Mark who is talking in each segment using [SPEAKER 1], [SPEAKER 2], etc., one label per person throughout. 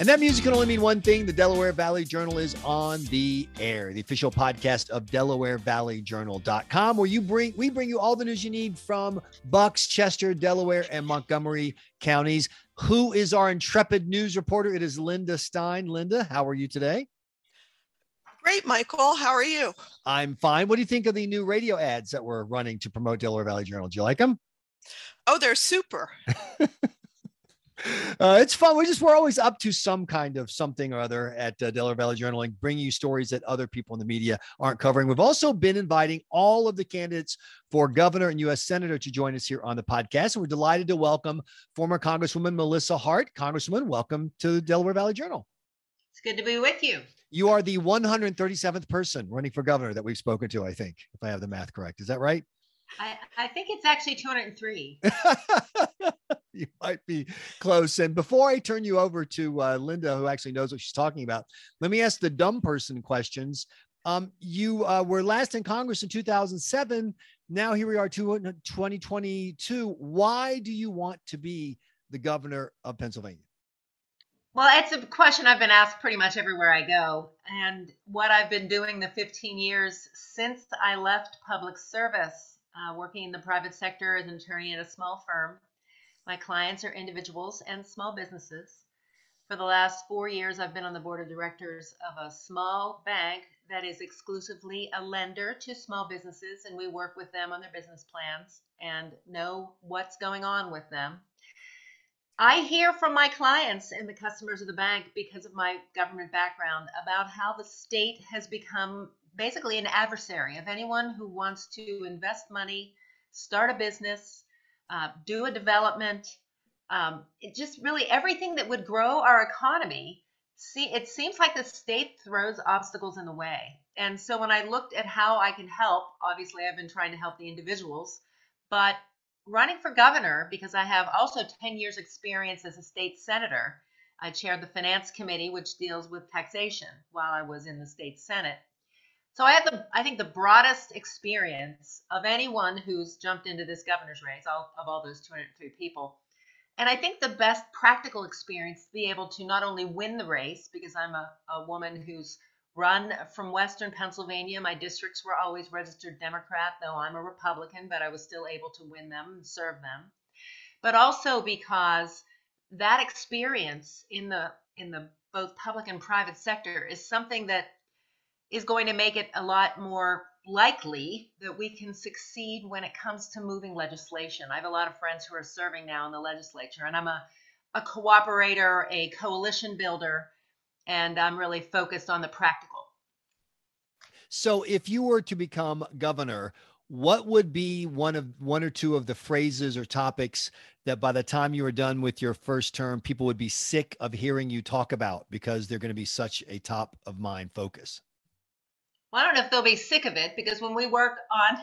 [SPEAKER 1] And that music can only mean one thing. The Delaware Valley Journal is on the air, the official podcast of DelawareValleyJournal.com, where you bring we bring you all the news you need from Bucks, Chester, Delaware, and Montgomery counties. Who is our intrepid news reporter? It is Linda Stein. Linda, how are you today?
[SPEAKER 2] Great, Michael. How are you?
[SPEAKER 1] I'm fine. What do you think of the new radio ads that we're running to promote Delaware Valley Journal? Do you like them?
[SPEAKER 2] Oh, they're super.
[SPEAKER 1] Uh, it's fun. We just we're always up to some kind of something or other at uh, Delaware Valley Journal and bringing you stories that other people in the media aren't covering. We've also been inviting all of the candidates for governor and U.S. senator to join us here on the podcast, and we're delighted to welcome former Congresswoman Melissa Hart. Congresswoman, welcome to the Delaware Valley Journal.
[SPEAKER 3] It's good to be with you.
[SPEAKER 1] You are the 137th person running for governor that we've spoken to. I think, if I have the math correct, is that right?
[SPEAKER 3] I, I think it's actually 203.
[SPEAKER 1] you might be close. And before I turn you over to uh, Linda, who actually knows what she's talking about, let me ask the dumb person questions. Um, you uh, were last in Congress in 2007. Now here we are, 2022. Why do you want to be the governor of Pennsylvania?
[SPEAKER 3] Well, it's a question I've been asked pretty much everywhere I go. And what I've been doing the 15 years since I left public service, uh, working in the private sector as an attorney at a small firm, my clients are individuals and small businesses. For the last four years, I've been on the board of directors of a small bank that is exclusively a lender to small businesses, and we work with them on their business plans and know what's going on with them. I hear from my clients and the customers of the bank because of my government background about how the state has become basically an adversary of anyone who wants to invest money, start a business, uh, do a development. Um, it just really everything that would grow our economy. See, it seems like the state throws obstacles in the way. And so when I looked at how I can help, obviously I've been trying to help the individuals, but running for governor because I have also 10 years experience as a state senator. I chaired the finance committee, which deals with taxation while I was in the state senate. So I have the, I think, the broadest experience of anyone who's jumped into this governor's race, all, of all those 203 people. And I think the best practical experience to be able to not only win the race, because I'm a, a woman who's run from Western Pennsylvania. My districts were always registered Democrat, though I'm a Republican, but I was still able to win them and serve them. But also because that experience in the in the both public and private sector is something that is going to make it a lot more likely that we can succeed when it comes to moving legislation. I have a lot of friends who are serving now in the legislature, and I'm a, a cooperator, a coalition builder, and I'm really focused on the practical.
[SPEAKER 1] So, if you were to become governor, what would be one of one or two of the phrases or topics that by the time you were done with your first term, people would be sick of hearing you talk about because they're going to be such a top of mind focus?
[SPEAKER 3] Well, I don't know if they'll be sick of it because when we work on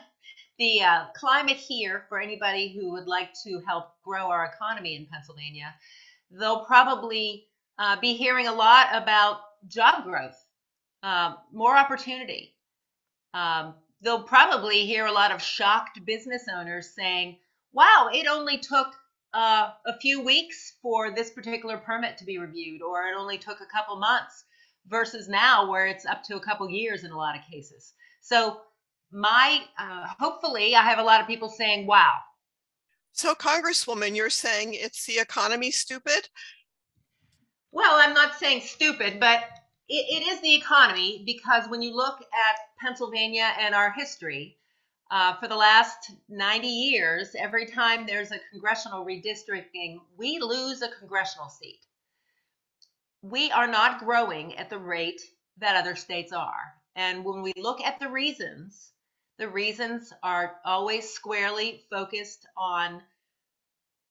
[SPEAKER 3] the uh, climate here for anybody who would like to help grow our economy in Pennsylvania, they'll probably uh, be hearing a lot about job growth, uh, more opportunity. Um, they'll probably hear a lot of shocked business owners saying, wow, it only took uh, a few weeks for this particular permit to be reviewed, or it only took a couple months versus now where it's up to a couple years in a lot of cases. So my uh, hopefully I have a lot of people saying, "Wow."
[SPEAKER 2] So Congresswoman, you're saying it's the economy stupid?
[SPEAKER 3] Well, I'm not saying stupid, but it, it is the economy because when you look at Pennsylvania and our history, uh, for the last 90 years, every time there's a congressional redistricting, we lose a congressional seat we are not growing at the rate that other states are. And when we look at the reasons, the reasons are always squarely focused on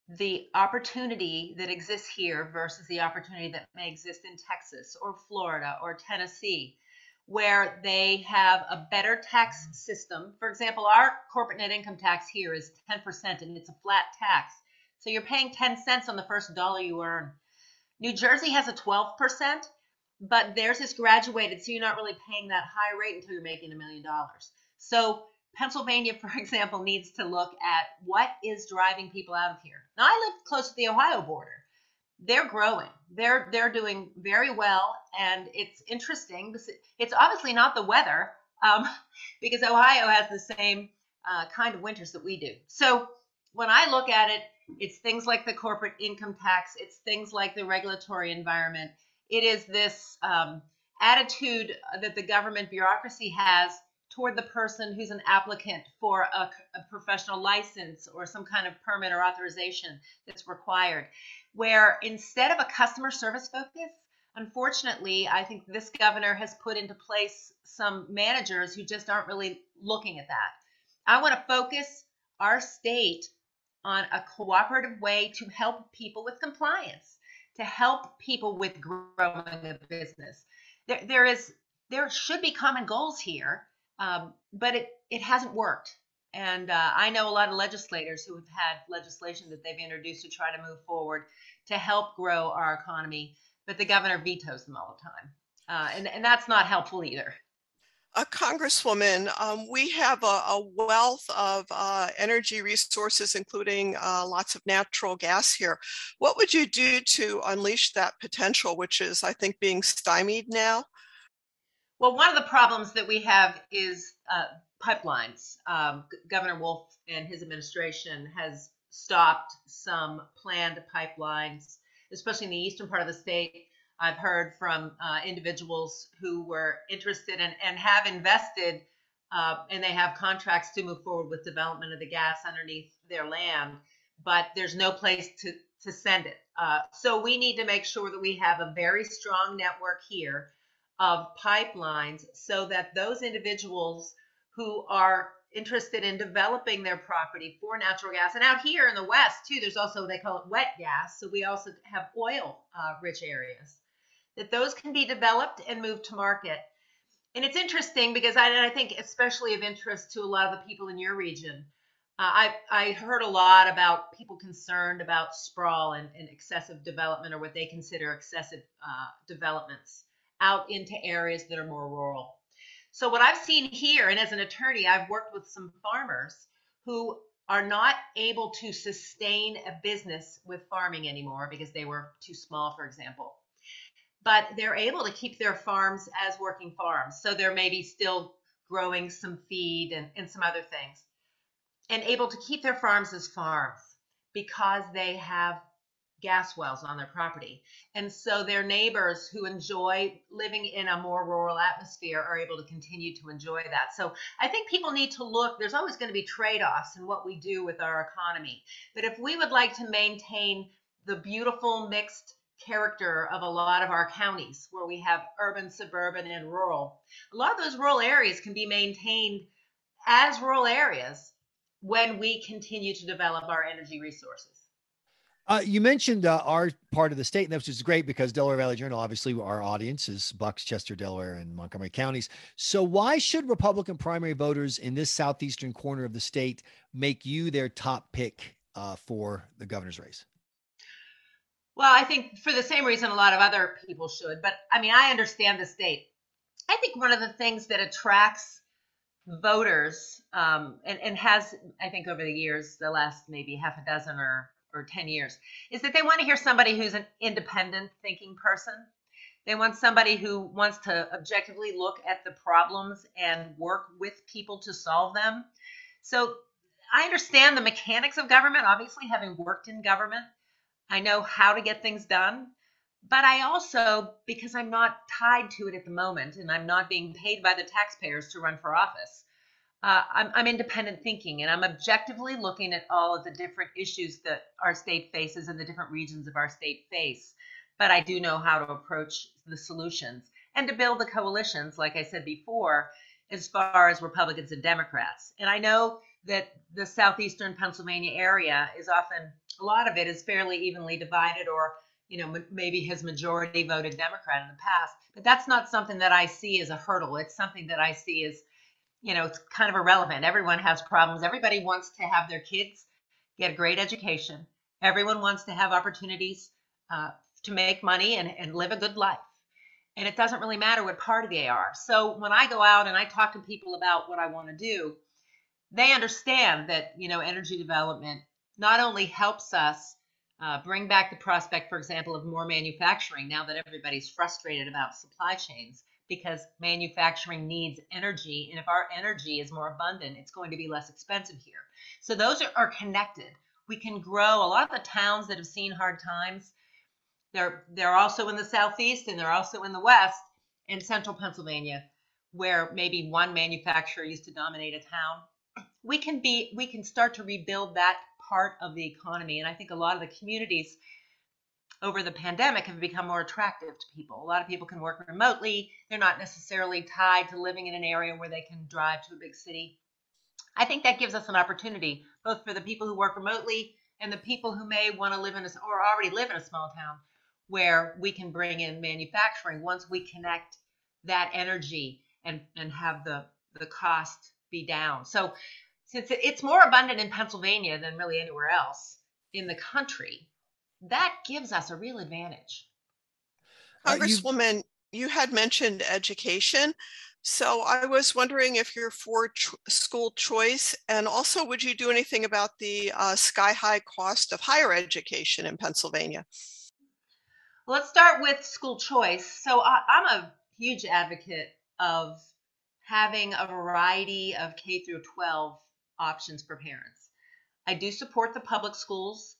[SPEAKER 3] the opportunity that exists here versus the opportunity that may exist in Texas or Florida or Tennessee, where they have a better tax system. For example, our corporate net income tax here is 10% and it's a flat tax. So you're paying 10 cents on the first dollar you earn. New Jersey has a 12%, but theirs is graduated, so you're not really paying that high rate until you're making a million dollars. So Pennsylvania, for example, needs to look at what is driving people out of here. Now, I live close to the Ohio border, they're growing. They're they're doing very well, and it's interesting. It's obviously not the weather, um, because Ohio has the same uh, kind of winters that we do. So when I look at it, it's things like the corporate income tax. It's things like the regulatory environment. It is this um, attitude that the government bureaucracy has toward the person who's an applicant for a, a, professional license or some kind of permit or authorization that's required. Where instead of a customer service focus, unfortunately, I think this governor has put into place some managers who just aren't really looking at that. I want to focus our state on a cooperative way to help people with compliance, to help people with growing a business. There, there is there should be common goals here, um, but it it hasn't worked. And uh, I know a lot of legislators who have had legislation that they've introduced to try to move forward to help grow our economy, but the governor vetoes them all the time, uh, and and that's not helpful either.
[SPEAKER 2] Congresswoman, um, we have a, a wealth of uh, energy resources, including uh, lots of natural gas here. What would you do to unleash that potential, which is, I think, being stymied now?
[SPEAKER 3] Well, one of the problems that we have is uh, pipelines. Um, Governor Wolf and his administration has stopped some planned pipelines, especially in the eastern part of the state I've heard from uh, individuals who were interested in, and have invested, uh, and they have contracts to move forward with development of the gas underneath their land, but there's no place to, to send it. Uh, so we need to make sure that we have a very strong network here of pipelines so that those individuals who are interested in developing their property for natural gas. And out here in the West, too, there's also, they call it wet gas. So we also have oil uh, rich areas that those can be developed and moved to market. And it's interesting because I, I think especially of interest to a lot of the people in your region. Uh, I, I heard a lot about people concerned about sprawl and, and excessive development or what they consider excessive uh, developments out into areas that are more rural. So, what I've seen here, and as an attorney, I've worked with some farmers who are not able to sustain a business with farming anymore because they were too small, for example but they're able to keep their farms as working farms. So they're maybe still growing some feed and, and some other things, and able to keep their farms as farms because they have gas wells on their property. And so their neighbors who enjoy living in a more rural atmosphere are able to continue to enjoy that. So I think people need to look, there's always going to be trade offs in what we do with our economy. But if we would like to maintain the beautiful mixed character of a lot of our counties where we have urban, suburban, and rural. A lot of those rural areas can be maintained as rural areas when we continue to develop our energy resources.
[SPEAKER 1] Uh, you mentioned uh, our part of the state, and which is great because Delaware Valley Journal, obviously, our audience is Bucks, Chester, Delaware, and Montgomery counties. So, why should Republican primary voters in this southeastern corner of the state make you their top pick uh, for the governor's race?
[SPEAKER 3] Well, I think for the same reason a lot of other people should, but I mean, I understand the state. I think one of the things that attracts voters um, and, and has, I think, over the years, the last maybe half a dozen or, or 10 years, is that they want to hear somebody who's an independent thinking person. They want somebody who wants to objectively look at the problems and work with people to solve them. So I understand the mechanics of government, obviously, having worked in government. I know how to get things done, but I also, because I'm not tied to it at the moment and I'm not being paid by the taxpayers to run for office, uh, I'm, I'm, independent thinking and I'm objectively looking at all of the different issues that our state faces and the different regions of our state face. But I do know how to approach the solutions and to build the coalitions, like I said before, as far as Republicans and Democrats. And I know that the southeastern Pennsylvania area is often a lot of it is fairly evenly divided or you know maybe his majority voted democrat in the past but that's not something that i see as a hurdle. It's something that i see as you know it's kind of irrelevant. Everyone has problems. Everybody wants to have their kids get a great education. Everyone wants to have opportunities uh, to make money and, and live a good life. And it doesn't really matter what party they are. So when i go out and i talk to people about what i want to do they understand that you know energy development not only helps us Uh, bring back the prospect, for example, of more manufacturing now that everybody's frustrated about supply chains because manufacturing needs energy. And if our energy is more abundant, it's going to be less expensive here. So those are, are connected. We can grow a lot of the towns that have seen hard times. They're, they're also in the southeast and they're also in the west in central Pennsylvania, where maybe one manufacturer used to dominate a town. We can be we can start to rebuild that part of the economy. And I think a lot of the communities over the pandemic have become more attractive to people. A lot of people can work remotely. They're not necessarily tied to living in an area where they can drive to a big city. I think that gives us an opportunity, both for the people who work remotely and the people who may want to live in a, or already live in a small town, where we can bring in manufacturing once we connect that energy and, and have the, the cost be down. So since it's more abundant in Pennsylvania than really anywhere else in the country, that gives us a real advantage.
[SPEAKER 2] Congresswoman, uh, you, you had mentioned education. So I was wondering if you're for ch- school choice, and also would you do anything about the uh, sky high cost of higher education in Pennsylvania?
[SPEAKER 3] Let's start with school choice. So I, I'm a huge advocate of having a variety of K through 12 options for parents. I do support the public schools.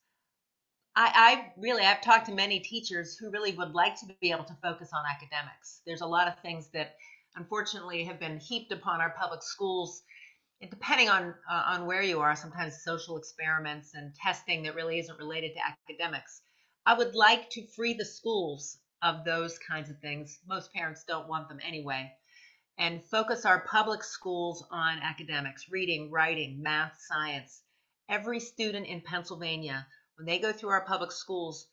[SPEAKER 3] I, I, really, I've talked to many teachers who really would like to be able to focus on academics. There's a lot of things that unfortunately have been heaped upon our public schools. depending on uh, on where you are, sometimes social experiments and testing that really isn't related to academics. I would like to free the schools of those kinds of things. Most parents don't want them anyway and focus our public schools on academics, reading, writing, math, science. Every student in Pennsylvania, when they go through our public schools,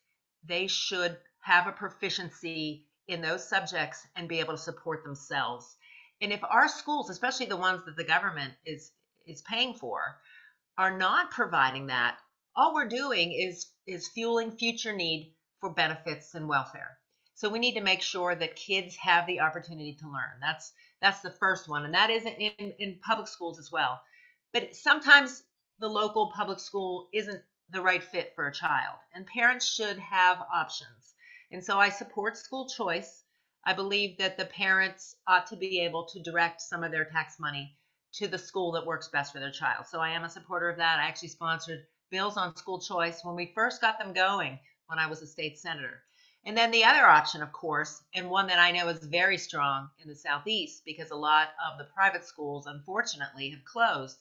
[SPEAKER 3] they should have a proficiency in those subjects and be able to support themselves. And if our schools, especially the ones that the government is is paying for, are not providing that, all we're doing is is fueling future need for benefits and welfare. So we need to make sure that kids have the opportunity to learn. That's that's the first one, and that isn't in, in public schools as well. But sometimes the local public school isn't the right fit for a child, and parents should have options. And so I support school choice. I believe that the parents ought to be able to direct some of their tax money to the school that works best for their child. So I am a supporter of that. I actually sponsored bills on school choice when we first got them going when I was a state senator. And then the other option, of course, and one that I know is very strong in the Southeast because a lot of the private schools, unfortunately, have closed,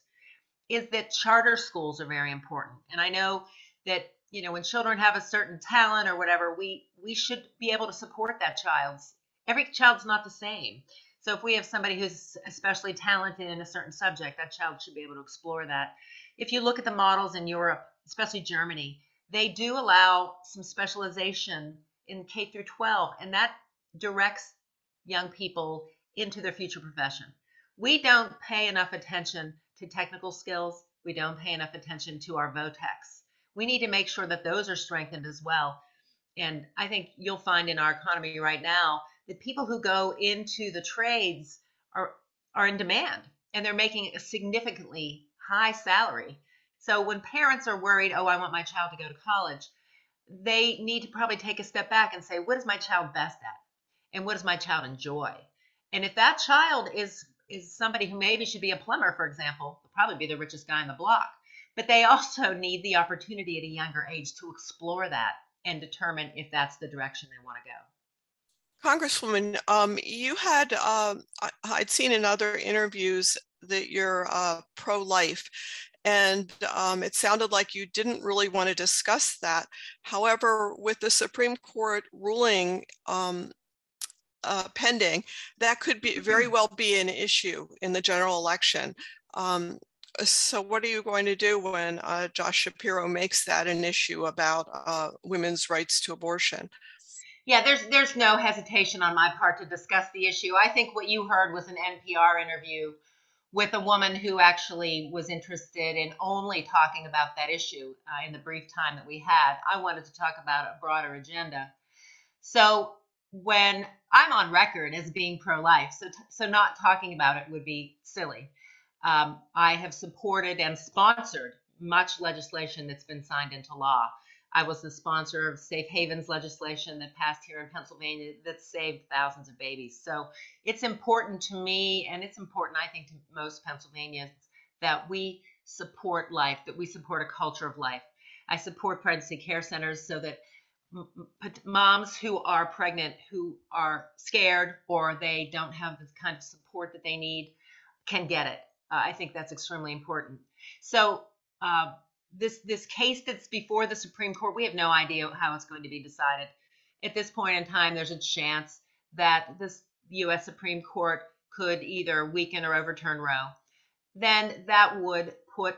[SPEAKER 3] is that charter schools are very important. And I know that, you know, when children have a certain talent or whatever, we, we should be able to support that child's. Every child's not the same. So if we have somebody who's especially talented in a certain subject, that child should be able to explore that. If you look at the models in Europe, especially Germany, they do allow some specialization in K through 12, and that directs young people into their future profession. We don't pay enough attention to technical skills. We don't pay enough attention to our vo-techs. We need to make sure that those are strengthened as well. And I think you'll find in our economy right now that people who go into the trades are are in demand and they're making a significantly high salary. So when parents are worried, oh, I want my child to go to college, they need to probably take a step back and say, what is my child best at? And what does my child enjoy? And if that child is is somebody who maybe should be a plumber, for example, probably be the richest guy in the block. But they also need the opportunity at a younger age to explore that and determine if that's the direction they want to go.
[SPEAKER 2] Congresswoman, um, you had, uh, I'd seen in other interviews that you're uh, pro life. And um, it sounded like you didn't really want to discuss that. However, with the Supreme Court ruling um, uh, pending, that could be very mm-hmm. well be an issue in the general election. Um, so, what are you going to do when uh, Josh Shapiro makes that an issue about uh, women's rights to abortion?
[SPEAKER 3] Yeah, there's there's no hesitation on my part to discuss the issue. I think what you heard was an NPR interview with a woman who actually was interested in only talking about that issue uh, in the brief time that we had. I wanted to talk about a broader agenda. So when I'm on record as being pro-life, so so not talking about it would be silly. Um, I have supported and sponsored much legislation that's been signed into law. I was the sponsor of Safe Havens legislation that passed here in Pennsylvania that saved thousands of babies. So it's important to me, and it's important, I think, to most Pennsylvanians that we support life, that we support a culture of life. I support pregnancy care centers so that moms who are pregnant, who are scared, or they don't have the kind of support that they need, can get it. Uh, I think that's extremely important. So, uh, this this case that's before the Supreme Court, we have no idea how it's going to be decided. At this point in time, there's a chance that this U.S. Supreme Court could either weaken or overturn Roe. Then that would put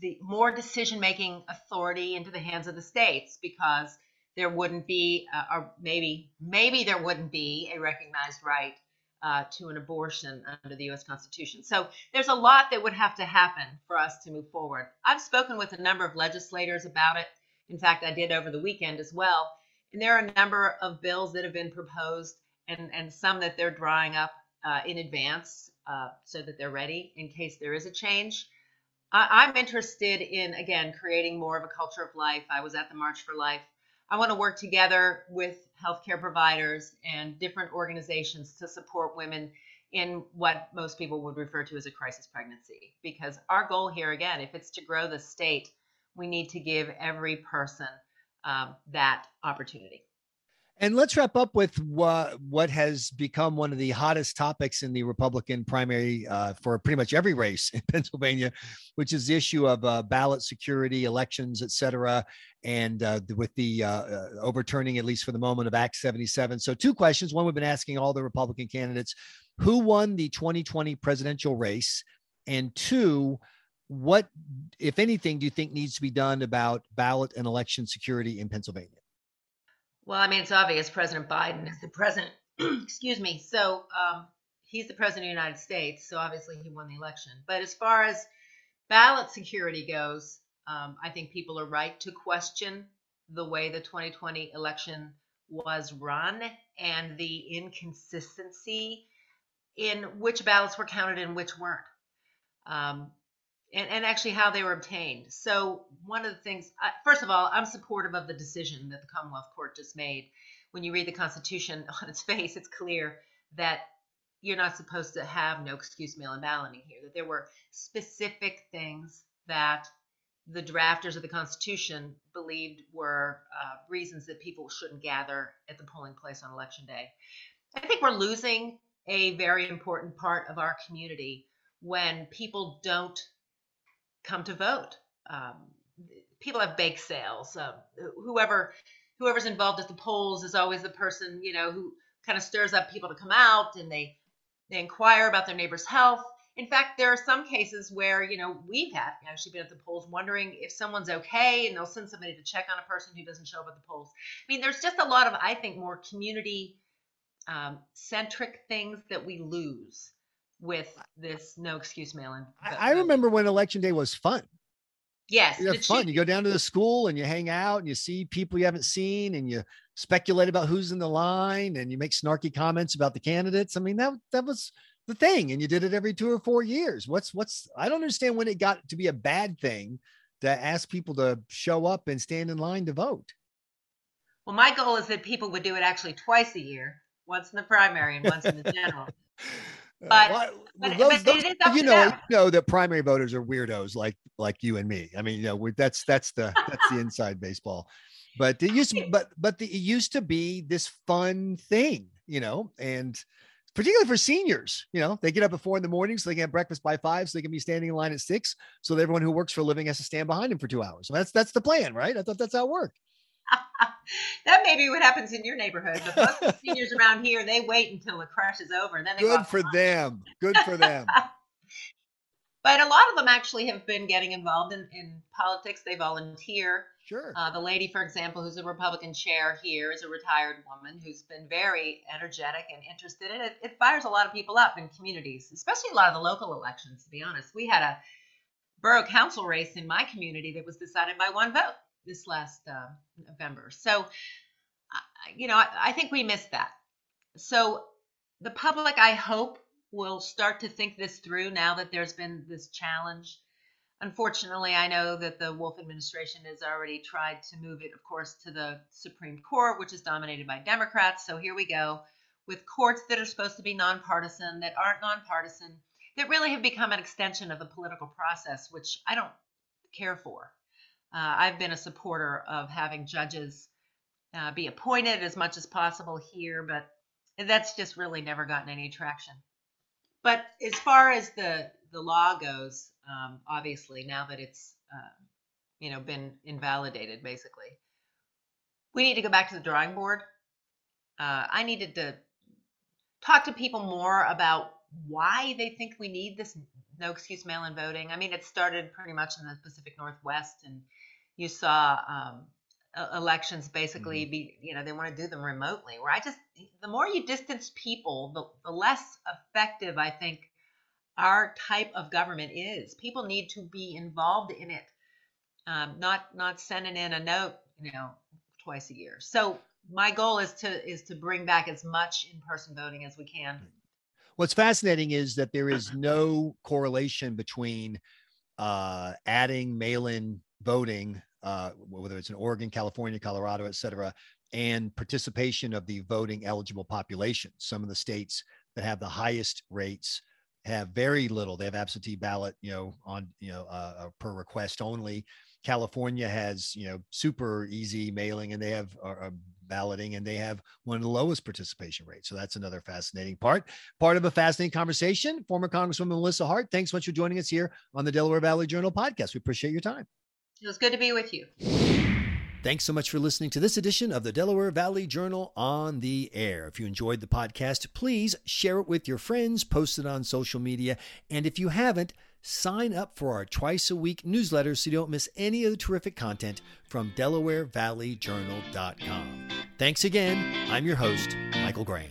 [SPEAKER 3] the more decision making authority into the hands of the states because there wouldn't be, uh, or maybe maybe there wouldn't be a recognized right uh, to an abortion under the U.S. Constitution. So there's a lot that would have to happen for us to move forward. I've spoken with a number of legislators about it. In fact, I did over the weekend as well. And there are a number of bills that have been proposed and, and some that they're drawing up uh, in advance uh, so that they're ready in case there is a change. I, I'm interested in, again, creating more of a culture of life. I was at the March for Life I want to work together with healthcare providers and different organizations to support women in what most people would refer to as a crisis pregnancy. Because our goal here, again, if it's to grow the state, we need to give every person um, that opportunity.
[SPEAKER 1] And let's wrap up with what what has become one of the hottest topics in the Republican primary uh, for pretty much every race in Pennsylvania, which is the issue of uh, ballot security, elections, et cetera, and uh, with the uh, uh, overturning, at least for the moment, of Act 77. So, two questions. One, we've been asking all the Republican candidates who won the 2020 presidential race, and two, what, if anything, do you think needs to be done about ballot and election security in Pennsylvania?
[SPEAKER 3] Well, I mean, it's obvious President Biden is the president. excuse me. So um, he's the president of the United States. So obviously he won the election. But as far as ballot security goes, um, I think people are right to question the way the 2020 election was run and the inconsistency in which ballots were counted and which weren't. Um, and, and actually how they were obtained. So, one of the things, uh, first of all, I'm supportive of the decision that the Commonwealth Court just made. When you read the Constitution on its face, it's clear that you're not supposed to have no excuse mail in balloting here, that there were specific things that the drafters of the Constitution believed were uh, reasons that people shouldn't gather at the polling place on election day. I think we're losing a very important part of our community when people don't come to vote. Um, people have bake sales. Um, whoever whoever's involved at the polls is always the person you know who kind of stirs up people to come out and they they inquire about their neighbor's health. In fact, there are some cases where you know we've had actually been at the polls wondering if someone's okay, and they'll send somebody to check on a person who doesn't show up at the polls. I mean, there's just a lot of I think more community um, centric things that we lose with this no excuse mail-in.
[SPEAKER 1] I, I remember when election day was fun.
[SPEAKER 3] Yes,
[SPEAKER 1] it's fun. You go down to the school and you hang out and you see people you haven't seen and you speculate about who's in the line and you make snarky comments about the candidates. I mean, that that was the thing, and you did it every two or four years. What's what's I don't understand when it got to be a bad thing to ask people to show up and stand in line to vote.
[SPEAKER 3] Well, my goal is that people would do it actually twice a year, once in the primary and once in the general. But, uh, but, those, but
[SPEAKER 1] those, you know, you know that primary voters are weirdos like like you and me. I mean, you know, that's that's the that's the inside baseball. But it used to, but but the, it used to be this fun thing, you know, and particularly for seniors, you know, they get up at four in the morning so they can have breakfast by five, so they can be standing in line at six. So that everyone who works for a living has to stand behind them for two hours. So that's that's the plan, right? I thought that's how it worked.
[SPEAKER 3] That may be what happens in your neighborhood, but most of the seniors around here, they wait until the crush is over. And then
[SPEAKER 1] good for them. Good for them.
[SPEAKER 3] but a lot of them actually have been getting involved in, in politics. They volunteer.
[SPEAKER 1] Sure.
[SPEAKER 3] Uh, the lady, for example, who's a Republican chair here, is a retired woman who's been very energetic and interested in it. It fires a lot of people up in communities, especially a lot of the local elections. To be honest, we had a borough council race in my community that was decided by one vote this last uh, November. So, you know, I, I think we missed that. So, the public, I hope, will start to think this through now that there's been this challenge. Unfortunately, I know that the Wolf administration has already tried to move it, of course, to the Supreme Court, which is dominated by Democrats. So here we go with courts that are supposed to be nonpartisan, that aren't nonpartisan, that really have become an extension of the political process, which I don't care for. Uh, I've been a supporter of having judges uh, be appointed as much as possible here, but that's just really never gotten any traction. But as far as the the law goes, um, obviously now that it's uh, you know been invalidated, basically, we need to go back to the drawing board. Uh, I needed to talk to people more about why they think we need this no excuse mail-in voting. I mean, it started pretty much in the Pacific Northwest, and you saw um, elections basically mm-hmm. be you know they want to do them remotely where i just the more you distance people the, the less effective i think our type of government is people need to be involved in it um, not not sending in a note you know twice a year so my goal is to is to bring back as much in-person voting as we can
[SPEAKER 1] what's fascinating is that there is no correlation between uh, adding mail-in voting uh, whether it's in Oregon, California, Colorado, et cetera, and participation of the voting eligible population. Some of the states that have the highest rates have very little. They have absentee ballot, you know, on you know uh, uh per request only. California has you know super easy mailing, and they have uh, uh, balloting, and they have one of the lowest participation rates. So that's another fascinating part. Part of a fascinating conversation. Former Congresswoman Melissa Hart, thanks so much for joining us here on the Delaware Valley Journal podcast. We appreciate your time.
[SPEAKER 3] It was good to be with you.
[SPEAKER 1] Thanks so much for listening to this edition of the Delaware Valley Journal on the air. If you enjoyed the podcast, please share it with your friends, post it on social media, and if you haven't, sign up for our twice a week newsletter so you don't miss any of the terrific content from DelawareValleyJournal.com. Thanks again. I'm your host, Michael Graham.